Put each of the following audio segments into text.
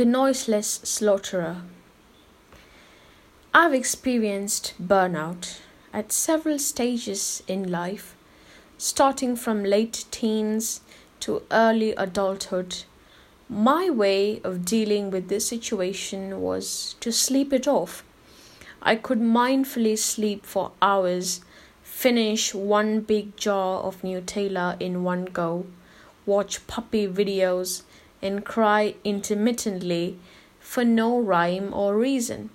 The Noiseless Slaughterer. I've experienced burnout at several stages in life, starting from late teens to early adulthood. My way of dealing with this situation was to sleep it off. I could mindfully sleep for hours, finish one big jar of Nutella in one go, watch puppy videos and cry intermittently for no rhyme or reason.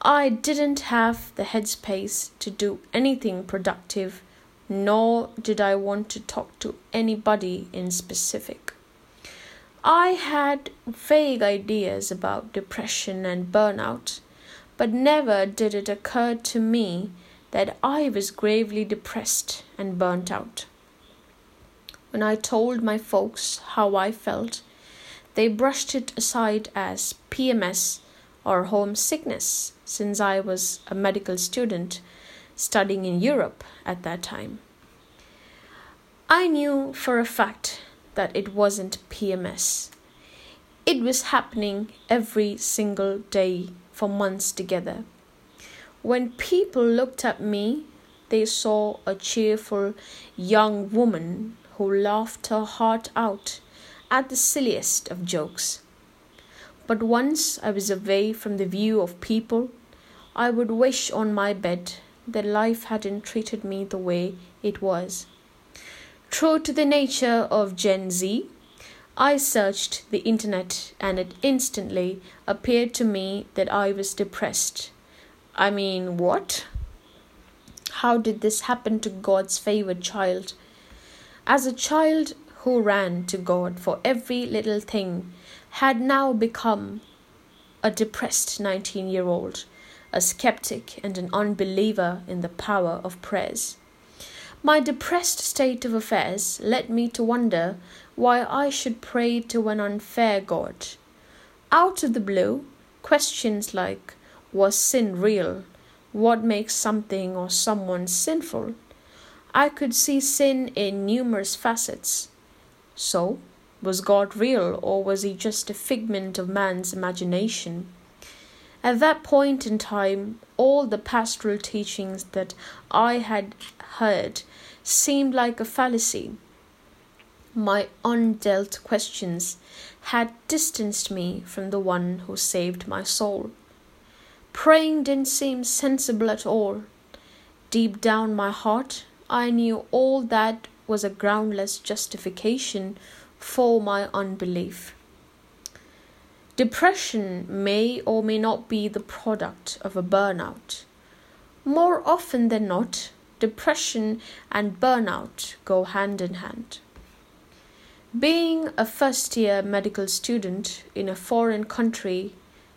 I didn't have the headspace to do anything productive, nor did I want to talk to anybody in specific. I had vague ideas about depression and burnout, but never did it occur to me that I was gravely depressed and burnt out. When I told my folks how I felt, they brushed it aside as PMS or homesickness, since I was a medical student studying in Europe at that time. I knew for a fact that it wasn't PMS. It was happening every single day for months together. When people looked at me, they saw a cheerful young woman who laughed her heart out at the silliest of jokes. But once I was away from the view of people, I would wish on my bed that life hadn't treated me the way it was. True to the nature of Gen Z, I searched the internet and it instantly appeared to me that I was depressed. I mean, what? How did this happen to God's favored child? As a child who ran to God for every little thing had now become a depressed 19 year old, a skeptic and an unbeliever in the power of prayers. My depressed state of affairs led me to wonder why I should pray to an unfair God. Out of the blue, questions like Was sin real? What makes something or someone sinful? I could see sin in numerous facets. So, was God real or was he just a figment of man's imagination? At that point in time, all the pastoral teachings that I had heard seemed like a fallacy. My undealt questions had distanced me from the one who saved my soul. Praying didn't seem sensible at all. Deep down my heart, I knew all that was a groundless justification for my unbelief. Depression may or may not be the product of a burnout. More often than not, depression and burnout go hand in hand. Being a first year medical student in a foreign country,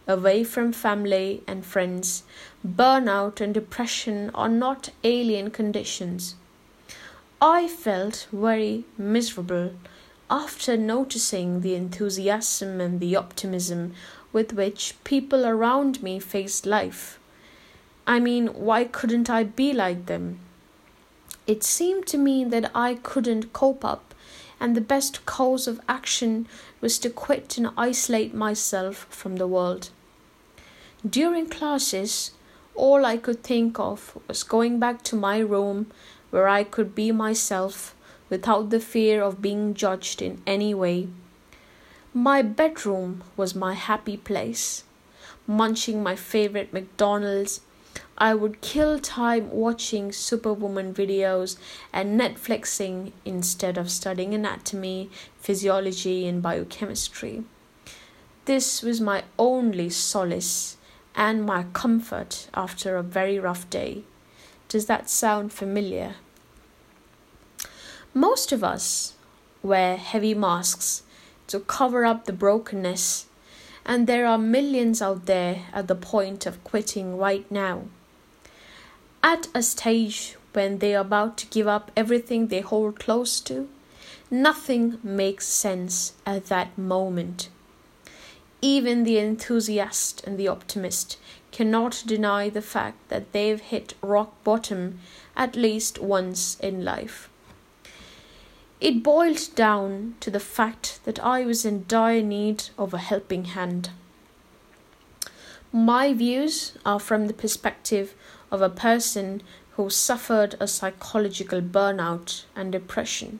away from family and friends, burnout and depression are not alien conditions. I felt very miserable after noticing the enthusiasm and the optimism with which people around me faced life. I mean, why couldn't I be like them? It seemed to me that I couldn't cope up, and the best course of action was to quit and isolate myself from the world. During classes, all I could think of was going back to my room where I could be myself without the fear of being judged in any way. My bedroom was my happy place. Munching my favorite McDonald's, I would kill time watching Superwoman videos and Netflixing instead of studying anatomy, physiology, and biochemistry. This was my only solace and my comfort after a very rough day. Does that sound familiar? Most of us wear heavy masks to cover up the brokenness, and there are millions out there at the point of quitting right now. At a stage when they are about to give up everything they hold close to, nothing makes sense at that moment. Even the enthusiast and the optimist cannot deny the fact that they've hit rock bottom at least once in life. It boiled down to the fact that I was in dire need of a helping hand. My views are from the perspective of a person who suffered a psychological burnout and depression.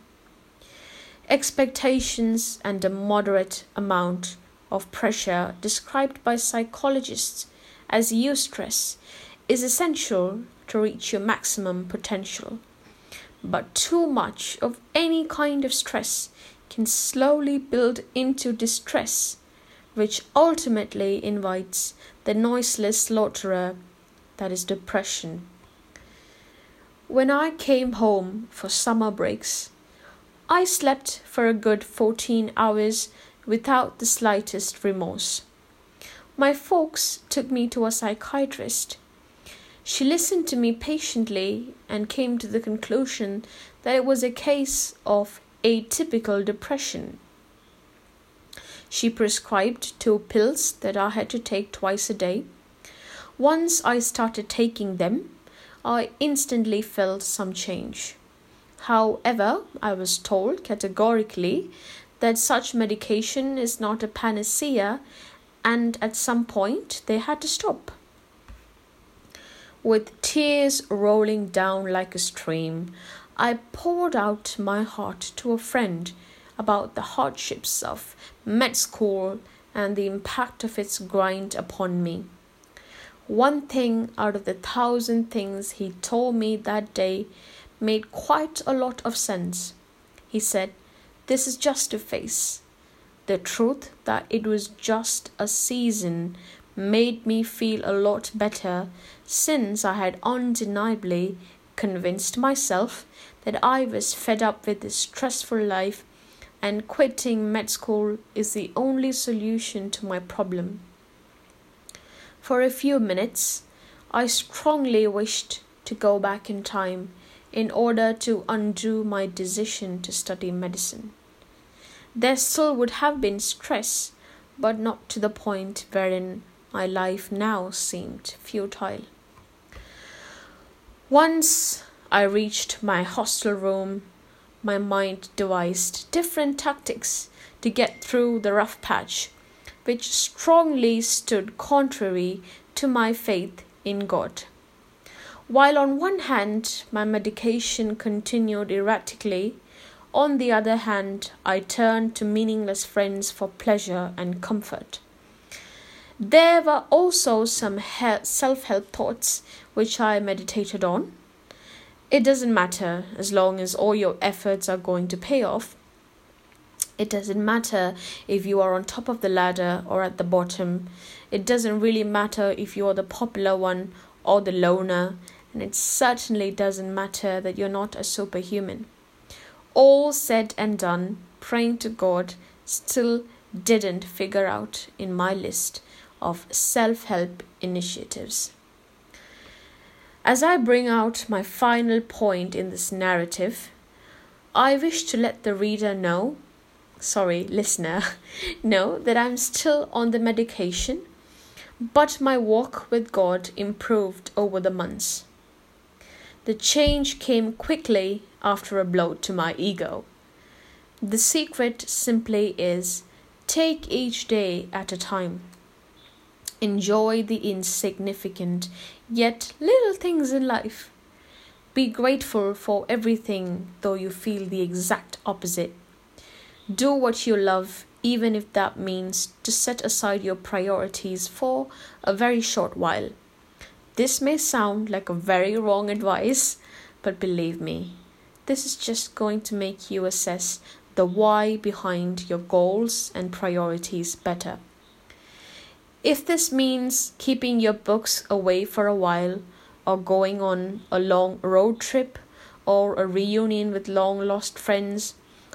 Expectations and a moderate amount of pressure, described by psychologists as eustress is essential to reach your maximum potential. But too much of any kind of stress can slowly build into distress, which ultimately invites the noiseless slaughterer that is depression. When I came home for summer breaks, I slept for a good 14 hours without the slightest remorse. My folks took me to a psychiatrist she listened to me patiently and came to the conclusion that it was a case of atypical depression. She prescribed two pills that I had to take twice a day. Once I started taking them, I instantly felt some change. However, I was told categorically that such medication is not a panacea, and at some point they had to stop. With tears rolling down like a stream, I poured out my heart to a friend about the hardships of med school and the impact of its grind upon me. One thing out of the thousand things he told me that day made quite a lot of sense. He said, This is just a phase. The truth that it was just a season made me feel a lot better since I had undeniably convinced myself that I was fed up with this stressful life and quitting med school is the only solution to my problem. For a few minutes, I strongly wished to go back in time in order to undo my decision to study medicine. There still would have been stress, but not to the point wherein my life now seemed futile. Once I reached my hostel room, my mind devised different tactics to get through the rough patch, which strongly stood contrary to my faith in God. While on one hand my medication continued erratically, on the other hand I turned to meaningless friends for pleasure and comfort. There were also some self help thoughts which I meditated on. It doesn't matter as long as all your efforts are going to pay off. It doesn't matter if you are on top of the ladder or at the bottom. It doesn't really matter if you are the popular one or the loner. And it certainly doesn't matter that you're not a superhuman. All said and done, praying to God still didn't figure out in my list of self help initiatives. As I bring out my final point in this narrative, I wish to let the reader know, sorry, listener, know that I'm still on the medication, but my walk with God improved over the months. The change came quickly after a blow to my ego. The secret simply is take each day at a time. Enjoy the insignificant yet little things in life. Be grateful for everything, though you feel the exact opposite. Do what you love, even if that means to set aside your priorities for a very short while. This may sound like a very wrong advice, but believe me, this is just going to make you assess the why behind your goals and priorities better. If this means keeping your books away for a while, or going on a long road trip, or a reunion with long lost friends,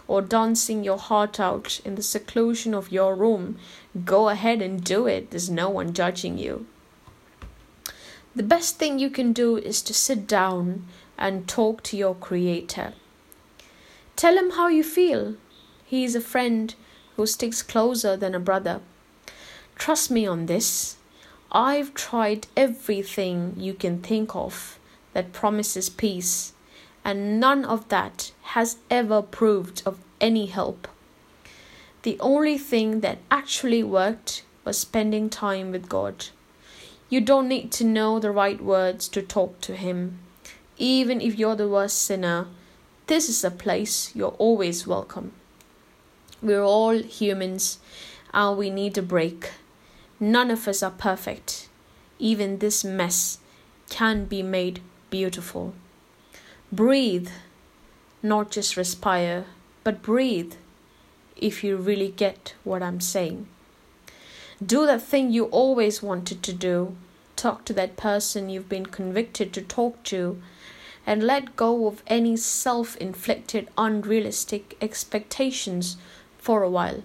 or dancing your heart out in the seclusion of your room, go ahead and do it. There's no one judging you. The best thing you can do is to sit down and talk to your Creator. Tell him how you feel. He is a friend who sticks closer than a brother. Trust me on this. I've tried everything you can think of that promises peace, and none of that has ever proved of any help. The only thing that actually worked was spending time with God. You don't need to know the right words to talk to Him. Even if you're the worst sinner, this is a place you're always welcome. We're all humans and we need a break. None of us are perfect. Even this mess can be made beautiful. Breathe, not just respire, but breathe if you really get what I'm saying. Do that thing you always wanted to do. Talk to that person you've been convicted to talk to, and let go of any self inflicted unrealistic expectations for a while.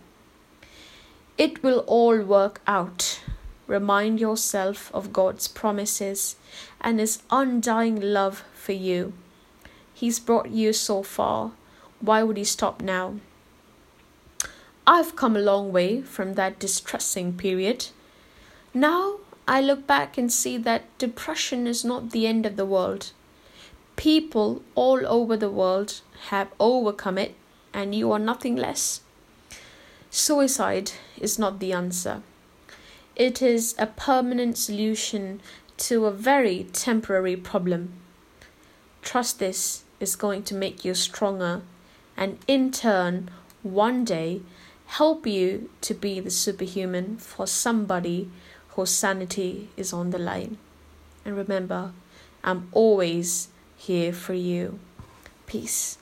It will all work out. Remind yourself of God's promises and His undying love for you. He's brought you so far. Why would He stop now? I've come a long way from that distressing period. Now I look back and see that depression is not the end of the world. People all over the world have overcome it, and you are nothing less. Suicide is not the answer. It is a permanent solution to a very temporary problem. Trust this is going to make you stronger, and in turn, one day, help you to be the superhuman for somebody whose sanity is on the line. And remember, I'm always here for you. Peace.